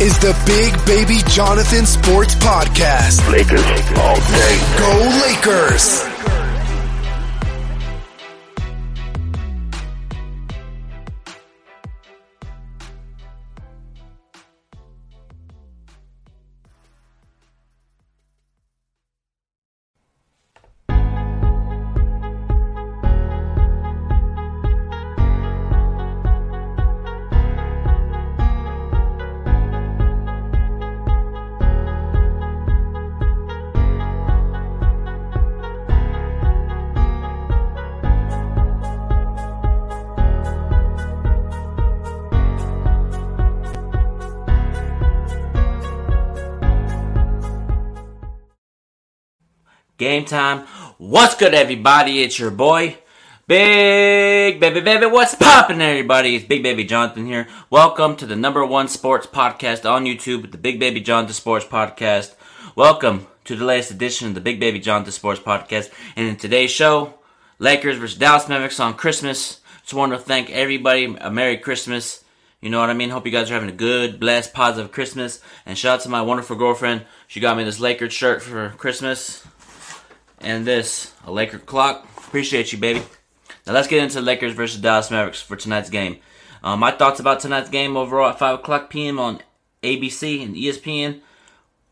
is the Big Baby Jonathan Sports Podcast. Lakers all day. Go Lakers! Game time. What's good, everybody? It's your boy, Big Baby Baby. What's poppin', everybody? It's Big Baby Jonathan here. Welcome to the number one sports podcast on YouTube, the Big Baby Jonathan Sports Podcast. Welcome to the latest edition of the Big Baby Jonathan Sports Podcast. And in today's show, Lakers versus Dallas Mavericks on Christmas. Just want to thank everybody. A Merry Christmas. You know what I mean? Hope you guys are having a good, blessed, positive Christmas. And shout out to my wonderful girlfriend. She got me this Lakers shirt for Christmas and this a Laker clock. Appreciate you, baby. Now let's get into Lakers versus Dallas Mavericks for tonight's game. Um, my thoughts about tonight's game overall at five o'clock p.m. on ABC and ESPN.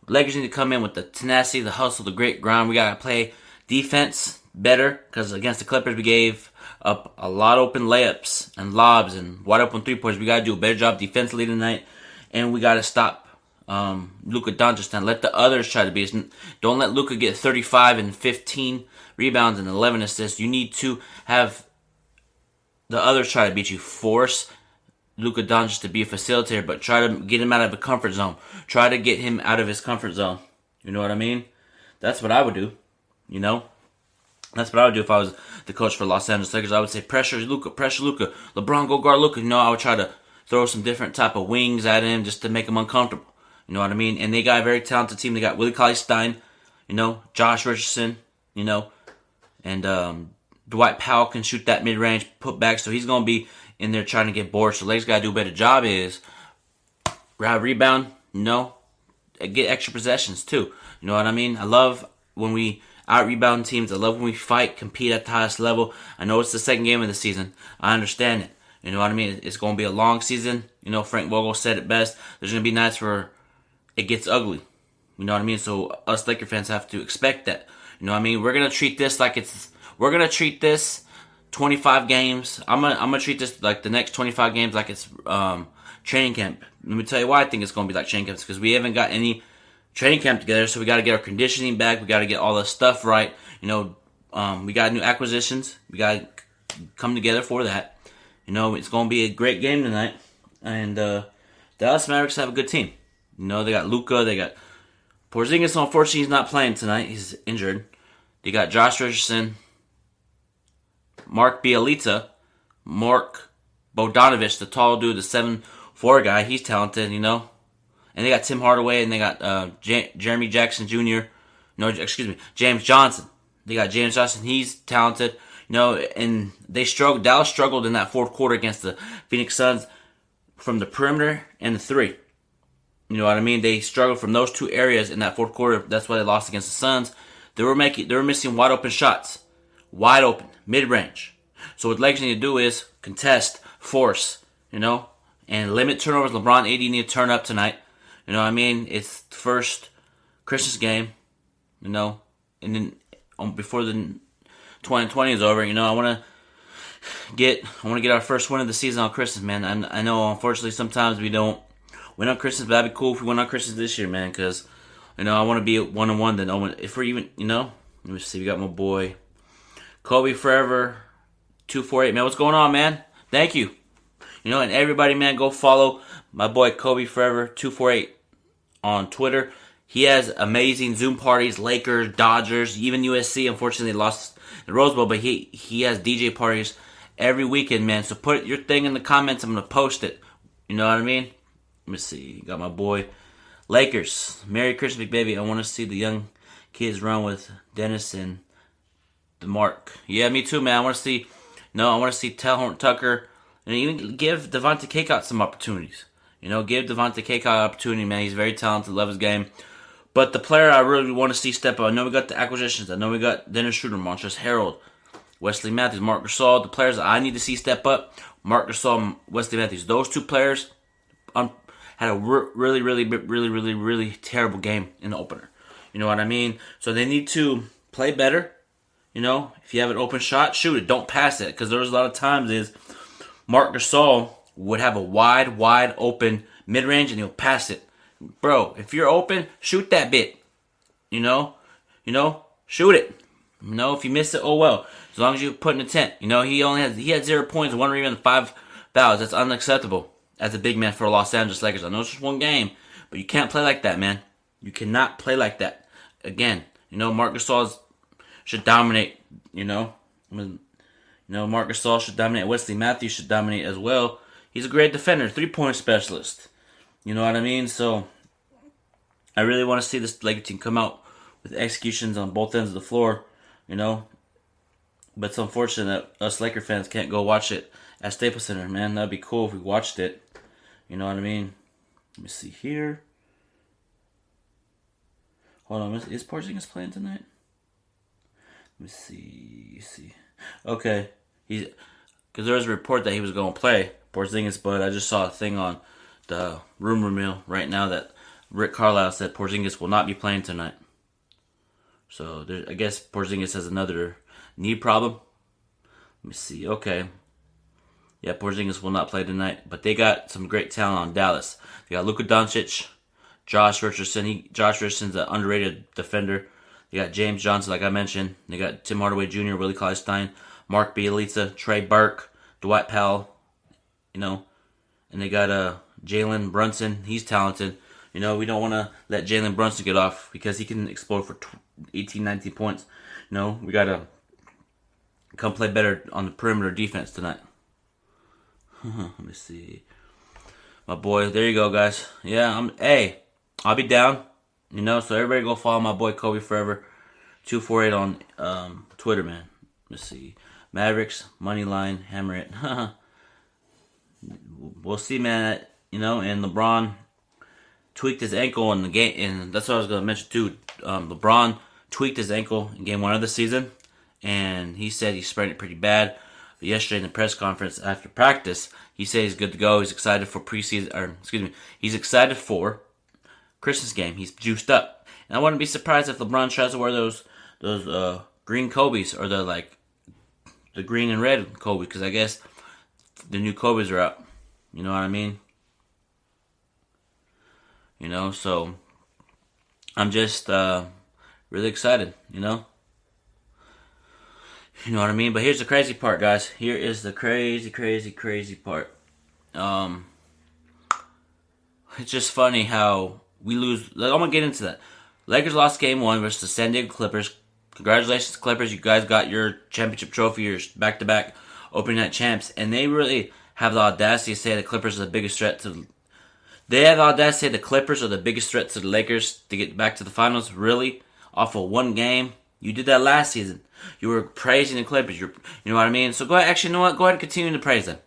Lakers need to come in with the tenacity, the hustle, the great grind. We gotta play defense better because against the Clippers we gave up a lot of open layups and lobs and wide open three points. We gotta do a better job defensively tonight, and we gotta stop um, Luka Doncic and let the others try to be. Don't let Luka get 35 and 15 rebounds and 11 assists. You need to have the others try to beat you. Force Luka Doncic to be a facilitator, but try to get him out of a comfort zone. Try to get him out of his comfort zone. You know what I mean? That's what I would do. You know? That's what I would do if I was the coach for Los Angeles Lakers. I would say pressure Luka, pressure Luka. LeBron go guard Luka. You know, I would try to throw some different type of wings at him just to make him uncomfortable. You know what I mean? And they got a very talented team. They got Willie Cauley Stein, you know, Josh Richardson, you know, and um, Dwight Powell can shoot that mid range put back, so he's gonna be in there trying to get boards. So Lakers gotta do a better job is grab rebound, you know, get extra possessions too. You know what I mean? I love when we out rebound teams. I love when we fight, compete at the highest level. I know it's the second game of the season. I understand it. You know what I mean? It's going to be a long season. You know, Frank Vogel said it best. There's going to be nights where it gets ugly. You know what I mean? So us Laker fans have to expect that. You know what I mean? We're gonna treat this like it's we're gonna treat this 25 games. I'm gonna I'm gonna treat this like the next 25 games like it's um training camp. Let me tell you why I think it's gonna be like training camps because we haven't got any training camp together, so we got to get our conditioning back. We got to get all the stuff right. You know, um, we got new acquisitions. We got to come together for that. You know, it's gonna be a great game tonight, and uh, Dallas Mavericks have a good team. Know, they got Luka, they got Porzingis. Unfortunately, he's not playing tonight. He's injured. They got Josh Richardson, Mark Bjelica, Mark Bogdanovich, the tall dude, the seven four guy. He's talented, you know. And they got Tim Hardaway, and they got uh, J- Jeremy Jackson Jr. No, excuse me, James Johnson. They got James Johnson. He's talented, you know. And they struggled. Dallas struggled in that fourth quarter against the Phoenix Suns from the perimeter and the three. You know what I mean? They struggled from those two areas in that fourth quarter. That's why they lost against the Suns. They were making, they were missing wide open shots, wide open, mid range. So what Lakers need to do is contest, force, you know, and limit turnovers. LeBron, AD need to turn up tonight. You know what I mean? It's the first Christmas game, you know, and then um, before the 2020 is over, you know, I want to get, I want to get our first win of the season on Christmas, man. I, I know, unfortunately, sometimes we don't win on Christmas, but that'd be cool if we win on Christmas this year, man. Because you know I want to be one on one. Then oh, if we're even, you know, let me see. We got my boy Kobe Forever two four eight. Man, what's going on, man? Thank you. You know, and everybody, man, go follow my boy Kobe Forever two four eight on Twitter. He has amazing Zoom parties, Lakers, Dodgers, even USC. Unfortunately, lost the Rose Bowl, but he he has DJ parties every weekend, man. So put your thing in the comments. I'm gonna post it. You know what I mean? Let me see. Got my boy Lakers. Merry Christmas, baby. I want to see the young kids run with Dennis and the Mark. Yeah, me too, man. I want to see. No, I want to see Tell Tucker and even give Devontae Cacok some opportunities. You know, give Devontae Cacok opportunity, man. He's very talented, love his game. But the player I really want to see step up, I know we got the acquisitions. I know we got Dennis Schroeder, Montrezl Harrell, Wesley Matthews, Marc Gasol. The players I need to see step up, Marc Gasol, Wesley Matthews. Those two players had a re- really, really, really, really, really terrible game in the opener. You know what I mean? So they need to play better. You know, if you have an open shot, shoot it. Don't pass it because there's a lot of times is Marc Gasol would have a wide, wide open mid range and he'll pass it bro, if you're open, shoot that bit. You know, you know, shoot it. You know, if you miss it, oh well. As long as you put in a tent. You know, he only has he had zero points, one rebound, five fouls. That's unacceptable as a big man for Los Angeles Lakers. I know it's just one game, but you can't play like that, man. You cannot play like that. Again, you know, Marc Gasol should dominate. You know, you know, Marc Gasol should dominate. Wesley Matthews should dominate as well. He's a great defender, three point specialist. You know what I mean? So I really want to see this Laker team come out with executions on both ends of the floor, you know. But it's unfortunate that us Laker fans can't go watch it at Staples Center, man. That'd be cool if we watched it. You know what I mean? Let me see here. Hold on, is, is Porzingis playing tonight? Let me see. See. Okay, he's because there was a report that he was going to play Porzingis, but I just saw a thing on the rumor mill right now that Rick Carlisle said Porzingis will not be playing tonight. So there, I guess Porzingis has another knee problem. Let me see. Okay. Yeah, Porzingis will not play tonight, but they got some great talent on Dallas. They got Luka Doncic, Josh Richardson. He, Josh Richardson's an underrated defender. They got James Johnson, like I mentioned. They got Tim Hardaway Jr., Willie Cauley Stein, Mark Bjelica, Trey Burke, Dwight Powell. You know, and they got uh Jalen Brunson. He's talented. You know, we don't want to let Jalen Brunson get off because he can explode for 18, 19 points. You know, we got to come play better on the perimeter defense tonight. Let me see. My boy, there you go, guys. Yeah, I'm. Hey, I'll be down. You know, so everybody go follow my boy Kobe Forever, two four eight on um, Twitter, man. Let's see, Mavericks money line, hammer it. we'll see, man. You know, and LeBron tweaked his ankle in the game, and that's what I was to mention too. Um, LeBron tweaked his ankle in game one of the season, and he said he sprained it pretty bad. But yesterday in the press conference after practice, he said he's good to go. He's excited for preseason, or excuse me, he's excited for Christmas game. He's juiced up, and I wouldn't be surprised if LeBron tries to wear those those uh, green Kobe's or the like the green and red Kobe because I guess the new Kobe's are out. You know what I mean? You know, so I'm just uh, really excited, you know? You know what I mean? But here's the crazy part, guys. Here is the crazy, crazy, crazy part. Um, it's just funny how we lose. I'm gonna get into that. Lakers lost game one versus the San Diego Clippers. Congratulations, Clippers! You guys got your championship trophy, your back-to-back opening night champs, and they really have the audacity to say the Clippers are the biggest threat to they have the audacity the Clippers are the biggest threat to the Lakers to get back to the finals. Really? Off of one game? You did that last season. You were praising the Clippers. You're, you know what I mean? So go ahead. Actually, you know what? Go ahead and continue to praise them.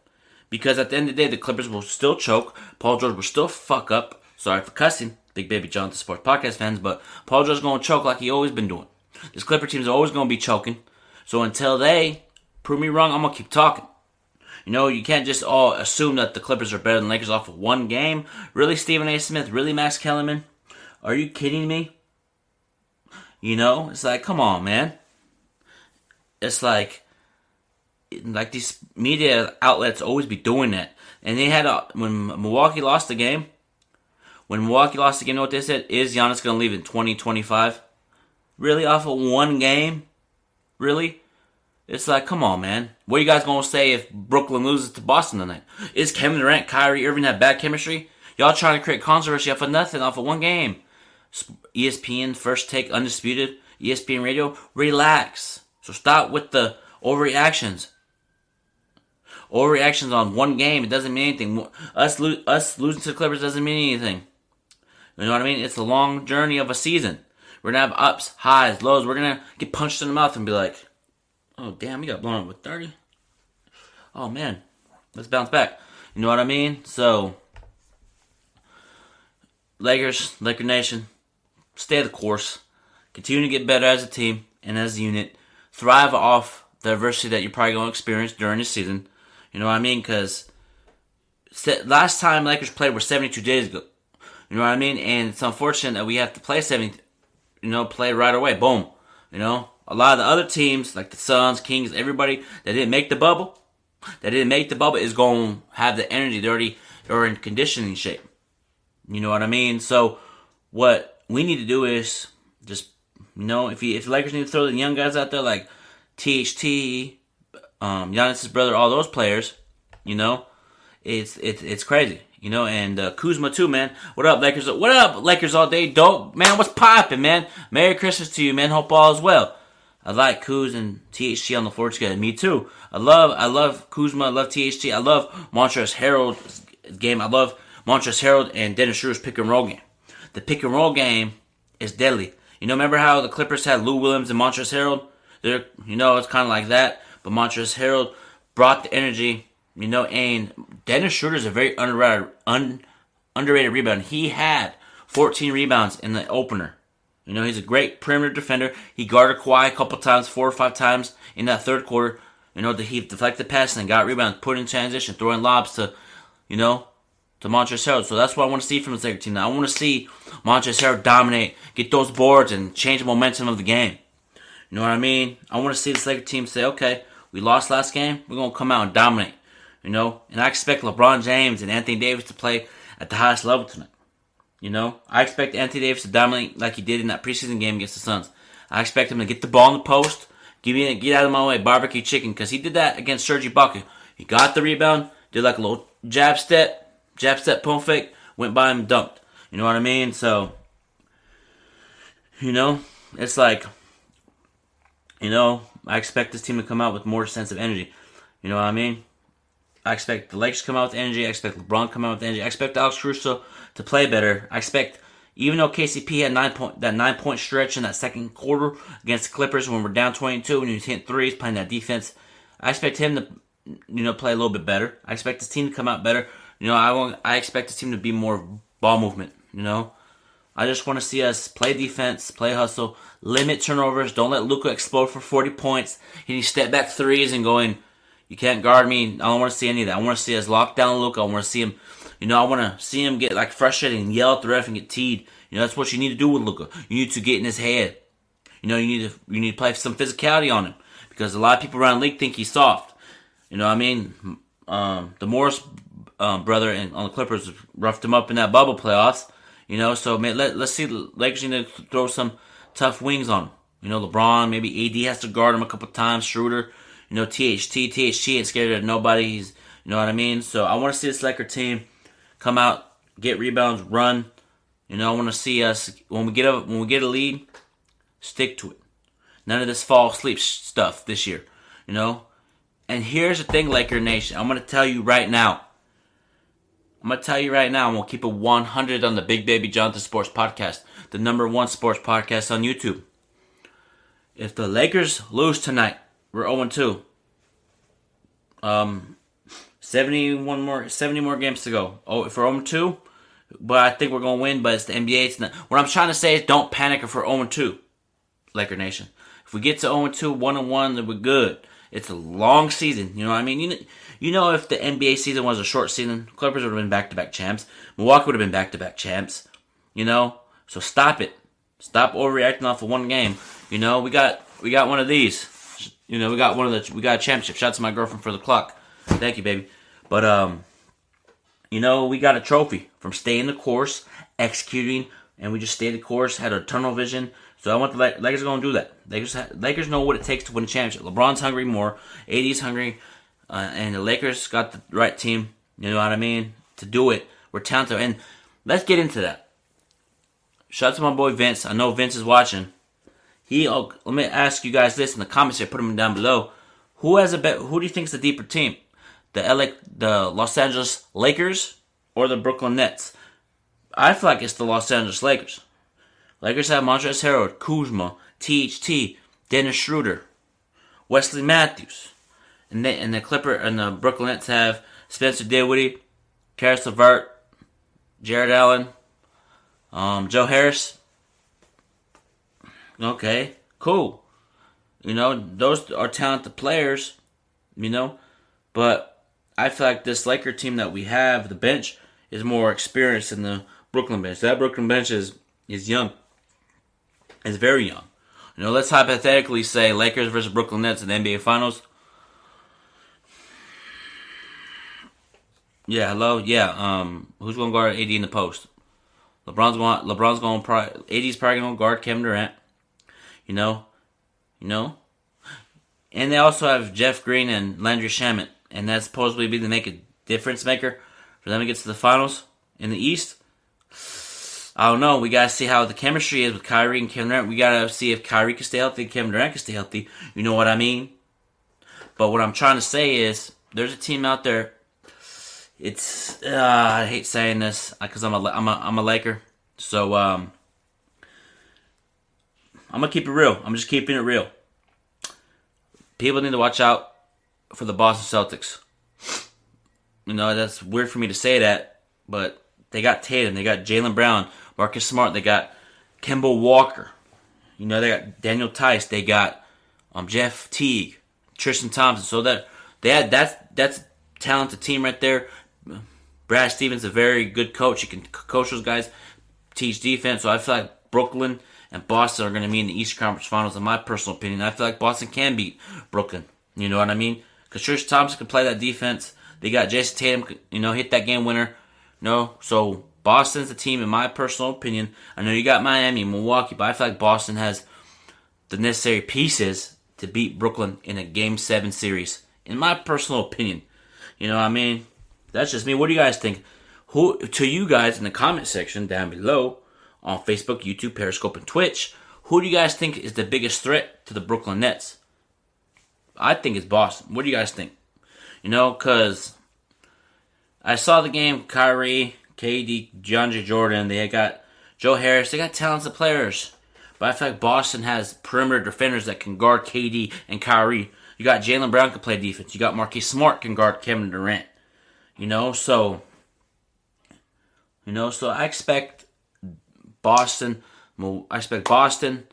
Because at the end of the day, the Clippers will still choke. Paul George will still fuck up. Sorry for cussing, Big Baby John, the Sports Podcast fans, but Paul George's going to choke like he always been doing. This Clipper team is always going to be choking. So until they prove me wrong, I'm going to keep talking. You know, you can't just all assume that the Clippers are better than Lakers off of one game. Really, Stephen A. Smith? Really, Max Kellerman? Are you kidding me? You know, it's like, come on, man. It's like, like these media outlets always be doing that. And they had a, when Milwaukee lost the game. When Milwaukee lost the game, you know what they said? Is Giannis going to leave in 2025? Really, off of one game? Really? It's like, come on, man. What are you guys gonna say if Brooklyn loses to Boston tonight? Is Kevin Durant, Kyrie Irving have bad chemistry? Y'all trying to create controversy off of nothing, off of one game. ESPN, First Take, Undisputed, ESPN Radio, relax. So stop with the overreactions. Overreactions on one game, it doesn't mean anything. Us, lo- us losing to the Clippers doesn't mean anything. You know what I mean? It's a long journey of a season. We're gonna have ups, highs, lows. We're gonna get punched in the mouth and be like, "Oh damn, we got blown up with 30. Oh man, let's bounce back." You know what I mean? So, Lakers, Laker Nation, stay the course. Continue to get better as a team and as a unit. Thrive off the adversity that you're probably going to experience during the season. You know what I mean? Because last time Lakers played was 72 days ago. You know what I mean? And it's unfortunate that we have to play 70, you know, play right away. Boom. You know, a lot of the other teams, like the Suns, Kings, everybody that didn't make the bubble, that didn't make the bubble is going to have the energy. They're already they're in conditioning shape. You know what I mean? So what we need to do is just you know if you, if the Lakers need to throw the young guys out there like THT, um, Giannis's brother, all those players, you know, it's it's it's crazy. You know, and uh, Kuzma too, man. What up, Lakers? What up, Lakers all day? Dope, man. What's poppin', man? Merry Christmas to you, man. Hope all is well. I like Kuz and THT on the floor together. Me too. I love, I love Kuzma. I love THT. I love Montrezl Harrell's game. I love Montrezl Harrell and Dennis Schroeder's pick and roll game. The pick and roll game is deadly. You know, remember how the Clippers had Lou Williams and Montrezl Harrell? They're, you know, it's kind of like that. But Montrezl Harrell brought the energy, you know, and Dennis Schroeder is a very underrated, un, underrated rebound. He had 14 rebounds in the opener. You know, he's a great perimeter defender. He guarded Kawhi a couple times, four or five times in that third quarter. You know, he deflected passes and got rebounds, put in transition, throwing lobs to, you know, to Montrezl Harrell. So that's what I want to see from the second team. Now I want to see Montrezl Harrell dominate, get those boards, and change the momentum of the game. You know what I mean? I want to see the second team say, okay, we lost last game. We're gonna come out and dominate. You know, and I expect LeBron James and Anthony Davis to play at the highest level tonight. You know, I expect Anthony Davis to dominate like he did in that preseason game against the Suns. I expect him to get the ball in the post, give me get out of my way, barbecue chicken, because he did that against Serge Ibaka. He got the rebound, did like a little jab step, jab step pump fake, went by him, dunked. You know what I mean? So, you know, it's like, you know, I expect this team to come out with more sense of energy. You know what I mean? I expect the Lakers to come out with energy. I expect LeBron to come out with energy. I expect Alex Caruso to play better. I expect, even though KCP had nine point that nine point stretch in that second quarter against the Clippers when we're down twenty two and he's hitting threes, playing that defense, I expect him to, you know, play a little bit better. I expect this team to come out better. You know, I want, I expect this team to be more ball movement. You know, I just want to see us play defense, play hustle, limit turnovers. Don't let Luka explode for forty points, hitting step back threes and going you can't guard me. I don't want to see any of that. I want to see us lock down Luka. I want to see him, you know, I want to see him get like frustrated and yell at the ref and get teed. You know, that's what you need to do with Luka. You need to get in his head. You know, you need to you need to play some physicality on him because a lot of people around the league think he's soft. You know, what I mean, um, the Morris um, brother and on the Clippers roughed him up in that bubble playoffs. You know, so man, let let's see Lakers need to throw some tough wings on him. You know, LeBron, maybe AD has to guard him a couple times. Schroeder, you know, THT, THT ain't scared of nobody. He's, you know what I mean? So I want to see this Laker team come out, get rebounds, run. You know, I want to see us when we get a when we get a lead, stick to it. None of this fall sleep stuff this year. You know. And here's the thing, Laker Nation. I'm gonna tell you right now. I'm gonna tell you right now, and we'll keep it 100 on the Big Baby Jonathan Sports Podcast, the number one sports podcast on YouTube. If the Lakers lose tonight, we're 0 2. Um, 71 more, 70 more games to go. Oh, if we're 0 2, but I think we're gonna win. But it's the NBA. It's not, what I'm trying to say is, don't panic if we're 0 2, Laker Nation. If we get to 0 2, 1 1, then we're good. It's a long season. You know what I mean? You you know, if the NBA season was a short season, Clippers would have been back to back champs. Milwaukee would have been back to back champs. You know, so stop it. Stop overreacting off of one game. You know, we got we got one of these. You know, we got one of the we got a championship. Shout out to my girlfriend for the clock. Thank you, baby. But um, you know, we got a trophy from staying the course, executing, and we just stayed the course. Had a tunnel vision. So I want the Lakers going to do that. Lakers Lakers know what it takes to win a championship. LeBron's hungry more. AD's hungry, uh, and the Lakers got the right team. You know what I mean to do it. We're talented, and let's get into that. shout out to my boy Vince. I know Vince is watching. He. Oh, let me ask you guys this in the comments here. Put them down below. Who has a bet? Who do you think is the deeper team? The LA, the Los Angeles Lakers or the Brooklyn Nets? I feel like it's the Los Angeles Lakers. Lakers have Montrezl Harrell, Kuzma, THT, Dennis Schroeder, Wesley Matthews, and they, and the Clipper and the Brooklyn Nets have Spencer Dinwiddie, Caris LeVert, Jarrett Allen, um, Joe Harris. Okay, cool. You know, those are talented players, you know, but I feel like this Laker team that we have, the bench, is more experienced than the Brooklyn bench. That Brooklyn bench is, is young. It's very young. You know, let's hypothetically say Lakers versus Brooklyn Nets in the NBA Finals. Yeah, hello. Yeah, um, who's to guard AD in the post? LeBron's going. LeBron's going. AD's probably to guard Kevin Durant. You know, you know, and they also have Jeff Green and Landry Shamet, and that's supposedly be the make a difference maker for them to get to the finals in the East. I don't know. We gotta see how the chemistry is with Kyrie and Kevin Durant. We gotta see if Kyrie can stay healthy, Kevin Durant can stay healthy. You know what I mean? But what I'm trying to say is, there's a team out there it's uh, I hate saying this because I'm a I'm a I'm a Laker, so um, I'm gonna keep it real. I'm just keeping it real. People need to watch out for the Boston Celtics. You know that's weird for me to say that, but they got Tatum, they got Jaylen Brown, Marcus Smart, they got Kemba Walker. You know they got Daniel Theis, they got um, Jeff Teague, Tristan Thompson. So that they had that's that's talented team right there. Brad Stevens is a very good coach. He can coach those guys, teach defense. So I feel like Brooklyn and Boston are going to be in the Eastern Conference Finals. In my personal opinion, I feel like Boston can beat Brooklyn. You know what I mean? Because Trish Thompson can play that defense. They got Jayson Tatum, you know, hit that game winner. No, so Boston's the team, in my personal opinion. I know you got Miami, Milwaukee, but I feel like Boston has the necessary pieces to beat Brooklyn in a Game Seven series. In my personal opinion, you know, what I mean, that's just me. What do you guys think? Who to you guys in the comment section down below on Facebook, YouTube, Periscope, and Twitch? Who do you guys think is the biggest threat to the Brooklyn Nets? I think it's Boston. What do you guys think? You know, because I saw the game. Kyrie, KD, DeAndre Jordan. They got Joe Harris. They got talented players. But I feel like Boston has perimeter defenders that can guard KD and Kyrie. You got Jaylen Brown can play defense. You got Marquis Smart can guard Kevin Durant. You know, so you know, so I expect Boston. I expect Boston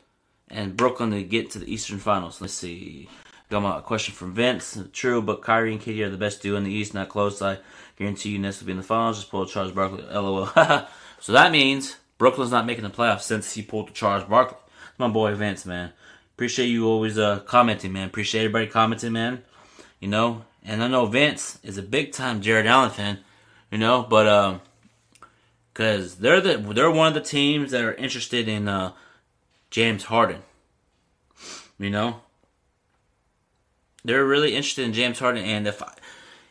and Brooklyn to get to the Eastern Finals. Let's see. Got my question from Vince. True, but Kyrie and KD are the best duo in the East, not close. I guarantee you Nets will be in the finals. Just pull Charles Barkley. LOL. so that means Brooklyn's not making the playoffs since he pulled the Charles Barkley. My boy Vince, man. Appreciate you always uh, commenting, man. Appreciate everybody commenting, man. You know, and I know Vince is a big time Jarrett Allen fan, you know, but um, because they're the they're one of the teams that are interested in uh, James Harden. You know, they're really interested in James Harden, and if I,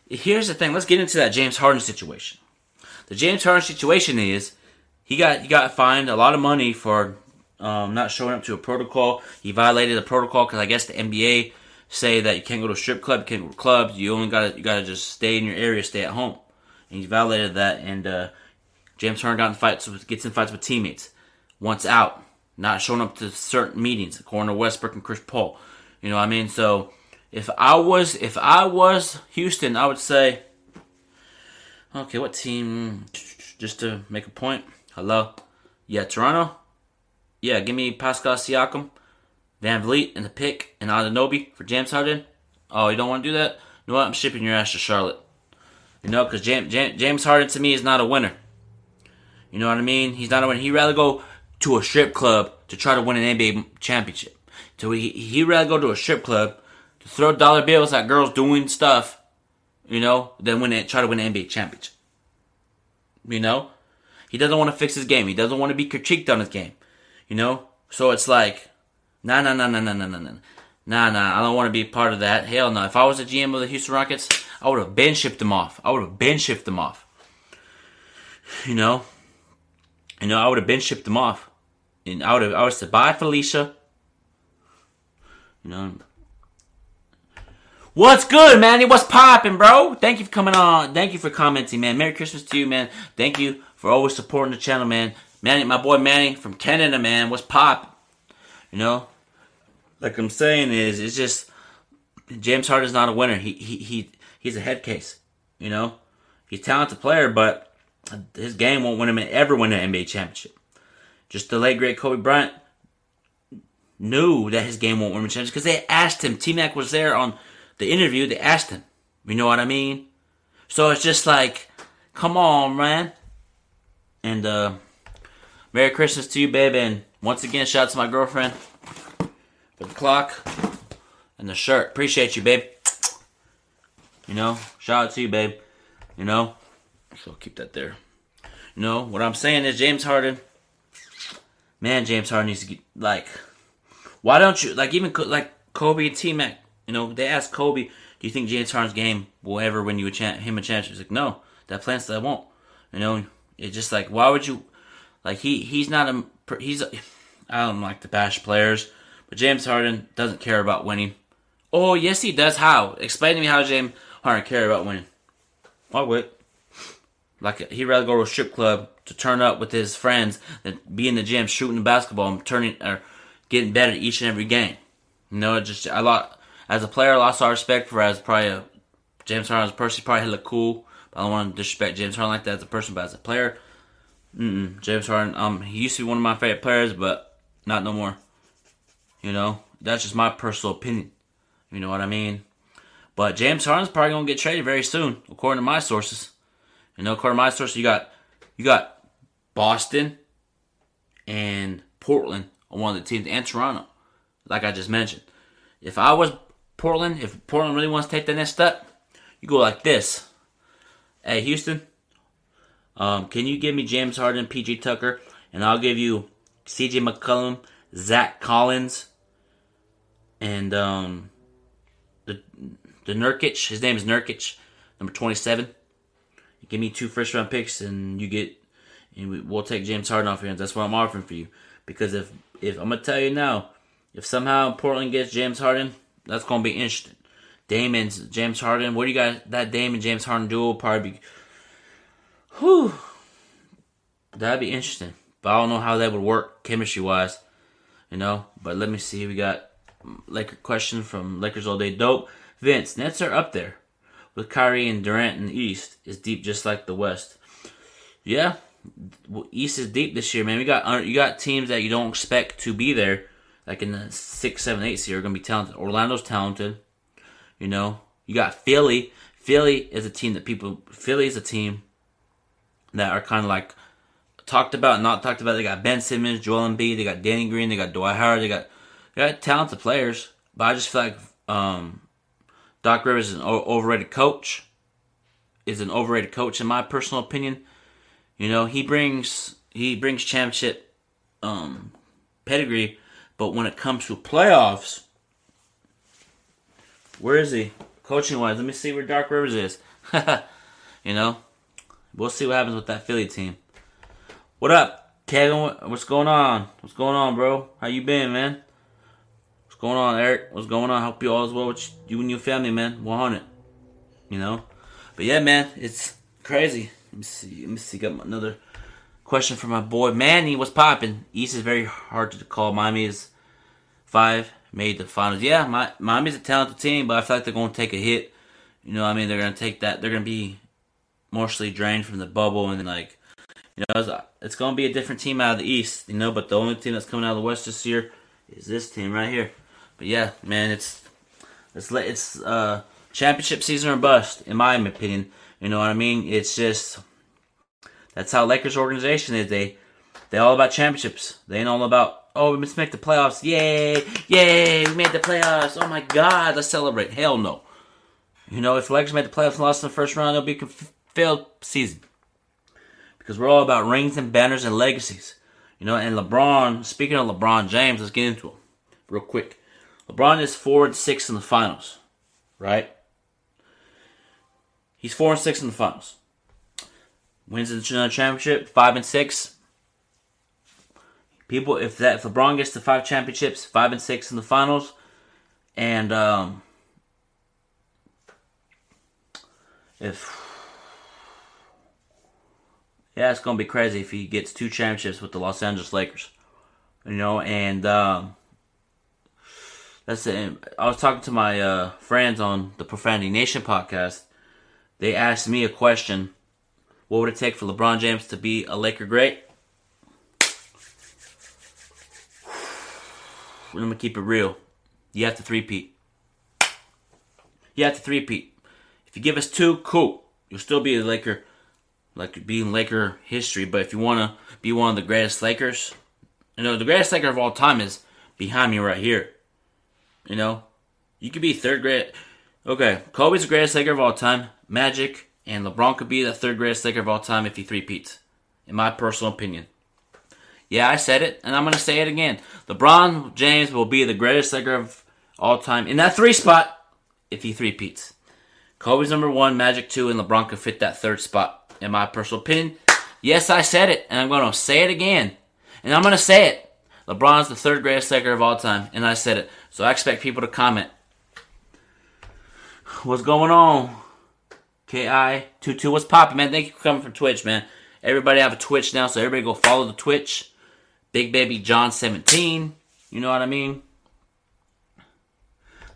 here's the thing, let's get into that James Harden situation. The James Harden situation is he got he got fined a lot of money for um, not showing up to a protocol. He violated the protocol because I guess the NBA say that you can't go to a strip club, you can't go to clubs. You only gotta you gotta just stay in your area, stay at home. And he violated that. And uh, James Harden got in fights with, gets in fights with teammates. Once out, not showing up to certain meetings, according to Westbrook and Chris Paul. You know what I mean? So if I was if I was Houston, I would say, okay, what team? Just to make a point. Hello, yeah, Toronto. Yeah, give me Pascal Siakam. VanVleet and the pick and Anunoby for James Harden. Oh, you don't want to do that? You know what? I'm shipping your ass to Charlotte. You know, because James, James Harden to me is not a winner. You know what I mean? He's not a winner. He'd rather go to a strip club to try to win an NBA championship. So he, he'd rather go to a strip club to throw dollar bills at girls doing stuff, you know, than win it, try to win an NBA championship. You know? He doesn't want to fix his game. He doesn't want to be critiqued on his game. You know? So it's like, Nah, nah, nah, nah, nah, nah, nah, nah. Nah, nah, I don't want to be part of that. Hell no. If I was a GM of the Houston Rockets, I would have been shipped them off. I would have been shipped them off. You know? You know, I would have been shipped them off. And I would have, I would say bye, Felicia. You know. What's good, Manny? What's popping, bro? Thank you for coming on. Thank you for commenting, man. Merry Christmas to you, man. Thank you for always supporting the channel, man. Manny, my boy Manny from Canada, man. What's pop? You know, like I'm saying is, it's just James Harden's not a winner. He he he he's a head case. You know, he's a talented player, but his game won't win him ever win an NBA championship. Just the late great Kobe Bryant knew that his game won't win him a championship because they asked him. T Mac was there on the interview. They asked him. You know what I mean? So it's just like, come on, man. And uh Merry Christmas to you, babe. And once again, shout out to my girlfriend for the clock and the shirt. Appreciate you, babe. You know, shout out to you, babe. You know, so I'll keep that there. You know, what I'm saying is James Harden. Man, James Harden needs to get, like, why don't you, like, even, like, Kobe and T Mac, you know, they asked Kobe, do you think James Harden's game will ever win you a chance, him a chance? He's like, no, that plan still won't. You know, it's just like, why would you, like, he, he's not a, he's, a, I don't like to bash players, but James Harden doesn't care about winning. Oh, yes, he does. How? Explain to me how James Harden care about winning. Why would? Like he'd rather go to a strip club to turn up with his friends than be in the gym shooting the basketball and turning or getting better each and every game. You know, just I lot as a player, I lost all respect for as probably a James Harden as a person. He probably cool, I don't want to disrespect James Harden like that as a person. But as a player, mm James Harden, um, he used to be one of my favorite players, but not no more. You know, that's just my personal opinion. You know what I mean? But James Harden's probably gonna get traded very soon, according to my sources. You know, according to my sources, you got you got Boston and Portland on one of the teams, and Toronto, like I just mentioned. If I was Portland, if Portland really wants to take the next step, you go like this. Hey, Houston, um, can you give me James Harden, PG Tucker, and I'll give you CJ McCollum, Zach Collins, and um, the the Nurkic. His name is Nurkic, number twenty seven. Give me two first round picks, and you get, and we, we'll take James Harden off your hands. That's what I'm offering for you. Because if if I'm gonna tell you now, if somehow Portland gets James Harden, that's gonna be interesting. Damon's James Harden. What do you guys? That Damon James Harden will probably be. Whew. That'd be interesting. But I don't know how that would work chemistry wise. You know. But let me see. We got Laker question from Lakers all day dope. Vince, Nets are up there with Kyrie and Durant in the East. Is deep just like the West. Yeah, East is deep this year, man. We got uh, you got teams that you don't expect to be there, like in the six, seven, eight seed, are gonna be talented. Orlando's talented. You know, you got Philly. Philly is a team that people. Philly is a team that are kind of like talked about, not talked about. They got Ben Simmons, Joel Embiid. They got Danny Green. They got Dwight Howard. They got got talented players. But I just feel like um, Doc Rivers is an overrated coach. Is an overrated coach in my personal opinion. You know, he brings he brings championship um, pedigree, but when it comes to playoffs, where is he coaching wise? Let me see where Doc Rivers is. you know, we'll see what happens with that Philly team. What up, Kevin? What's going on? What's going on, bro? How you been, man? What's going on, Eric? What's going on? Hope you all is well with you and your family, man. 100. You know? But yeah, man, it's crazy. Let me see. Let me see. Got another question from my boy Manny. What's popping? East is very hard to call. Miami is five, made the finals. Yeah, my, Miami's a talented team, but I feel like they're going to take a hit. You know, I mean, they're going to take that. They're going to be mostly drained from the bubble, and like, you know, it's, it's going to be a different team out of the East. You know, but the only team that's coming out of the West this year is this team right here. But yeah, man, it's it's it's uh championship season or bust, in my opinion. You know what I mean? It's just that's how Lakers organization is. They they all about championships. They ain't all about oh we must make the playoffs. Yay, yay, we made the playoffs. Oh my God, let's celebrate. Hell no. You know, if Lakers made the playoffs and lost in the first round, it'll be a failed season. Because we're all about rings and banners and legacies. You know, and LeBron, speaking of LeBron James, let's get into him real quick. LeBron is four and six in the finals, right? He's four and six in the finals. Wins the championship, five and six. people if that if LeBron gets to five championships, five and six in the finals, and um, if yeah, it's gonna be crazy if he gets two championships with the Los Angeles Lakers. You know, and um, that's it. I was talking to my uh, friends on the Profanity Nation podcast. They asked me a question: What would it take for LeBron James to be a Laker great? I'm gonna keep it real. You have to three-peat. You have to three-peat. If you give us two, cool. You'll still be a Laker, like being Laker history. But if you want to be one of the greatest Lakers, you know the greatest Laker of all time is behind me right here. You know, you could be third grade. Okay, Kobe's the greatest Laker of all time. Magic and LeBron could be the third greatest Laker of all time if he three-peats. In my personal opinion. Yeah, I said it, and I'm going to say it again. LeBron James will be the greatest Laker of all time in that three spot if he three-peats. Kobe's number one, Magic two, and LeBron could fit that third spot. In my personal opinion, yes, I said it, and I'm going to say it again. And I'm going to say it. LeBron's the third greatest Laker of all time, and I said it. So I expect people to comment. What's going on? KI22, what's popping, man? Thank you for coming from Twitch, man. Everybody have a Twitch now, so everybody go follow the Twitch. Big Baby John 17. You know what I mean?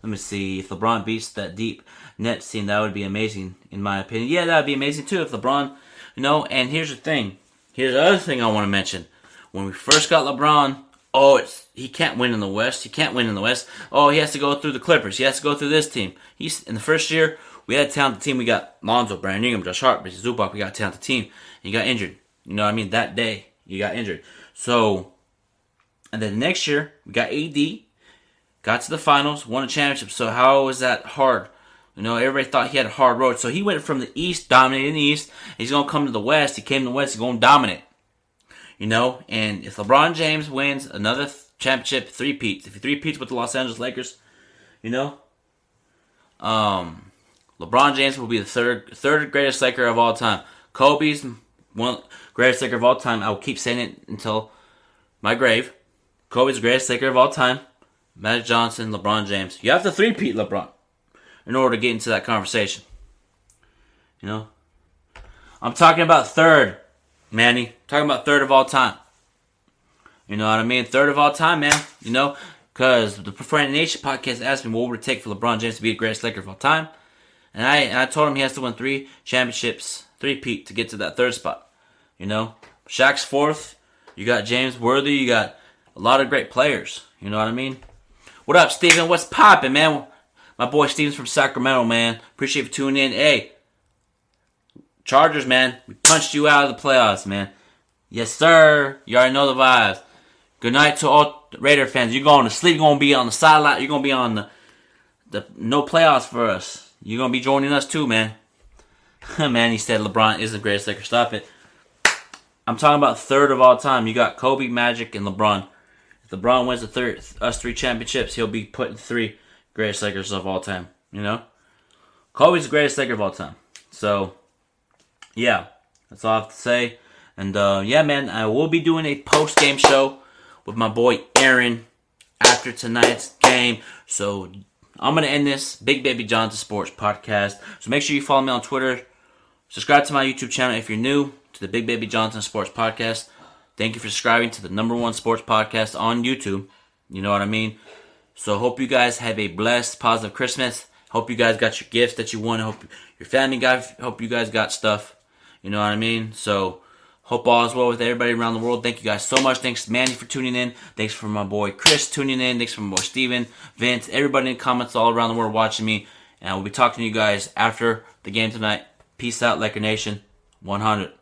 Let me see. If LeBron beats that deep net scene, that would be amazing, in my opinion. Yeah, that would be amazing too if LeBron, you know, and here's the thing. Here's the other thing I want to mention. When we first got LeBron, oh, it's he can't win in the West. He can't win in the West. Oh, he has to go through the Clippers. He has to go through this team. He's in the first year, we had a talented team. We got Lonzo, Brandon Ingram, Josh Hart, Richard Zubac. We got a talented team. He got injured. You know what I mean? That day, you got injured. So, and then next year, we got AD, got to the finals, won a championship. So how was that hard? You know, everybody thought he had a hard road. So he went from the East, dominating the East. He's going to come to the West. He came to the West. He's going to dominate. You know, and if LeBron James wins another th- championship, three peats, if he three peats with the Los Angeles Lakers, you know, um, LeBron James will be the third third greatest Laker of all time. Kobe's one greatest Laker of all time. I will keep saying it until my grave. Kobe's greatest Laker of all time. Magic Johnson, LeBron James. You have to three-peat LeBron in order to get into that conversation. You know? I'm talking about third, Manny. talking about third of all time. You know what I mean? Third of all time, man. You know? Because the Profanity Nation podcast asked me what would it take for LeBron James to be the greatest Laker of all time. And I, and I told him he has to win three championships, three peat to get to that third spot. You know? Shaq's fourth. You got James Worthy. You got a lot of great players. You know what I mean? What up, Steven? What's poppin', man? My boy Steven's from Sacramento, man. Appreciate you tuning in. Hey, Chargers, man. We punched you out of the playoffs, man. Yes, sir. You already know the vibes. Good night to all Raider fans. You're going to sleep. You're going to be on the sideline. You're going to be on the, the no playoffs for us. You're going to be joining us too, man. man, he said LeBron is the greatest Laker. Stop it. I'm talking about third of all time. You got Kobe, Magic, and LeBron. If LeBron wins the third, us three championships, he'll be putting three greatest Lakers of all time. You know, Kobe's the greatest Laker of all time. So, yeah, that's all I have to say. And uh, yeah, man, I will be doing a post game show with my boy Aaron after tonight's game. So I'm gonna end this Big Baby Johnson Sports podcast. So make sure you follow me on Twitter. Subscribe to my YouTube channel if you're new to the Big Baby Johnson Sports Podcast. Thank you for subscribing to the number one sports podcast on YouTube. You know what I mean? So hope you guys have a blessed, positive Christmas. Hope you guys got your gifts that you want. Hope your family got. Hope you guys got stuff. You know what I mean? So hope all is well with everybody around the world. Thank you guys so much. Thanks Manny for tuning in. Thanks for my boy Chris tuning in. Thanks for my boy Steven, Vince, everybody in the comments all around the world watching me. And we'll be talking to you guys after the game tonight. Peace out, Laker Nation. 100.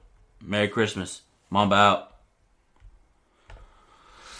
Merry Christmas. Mamba out.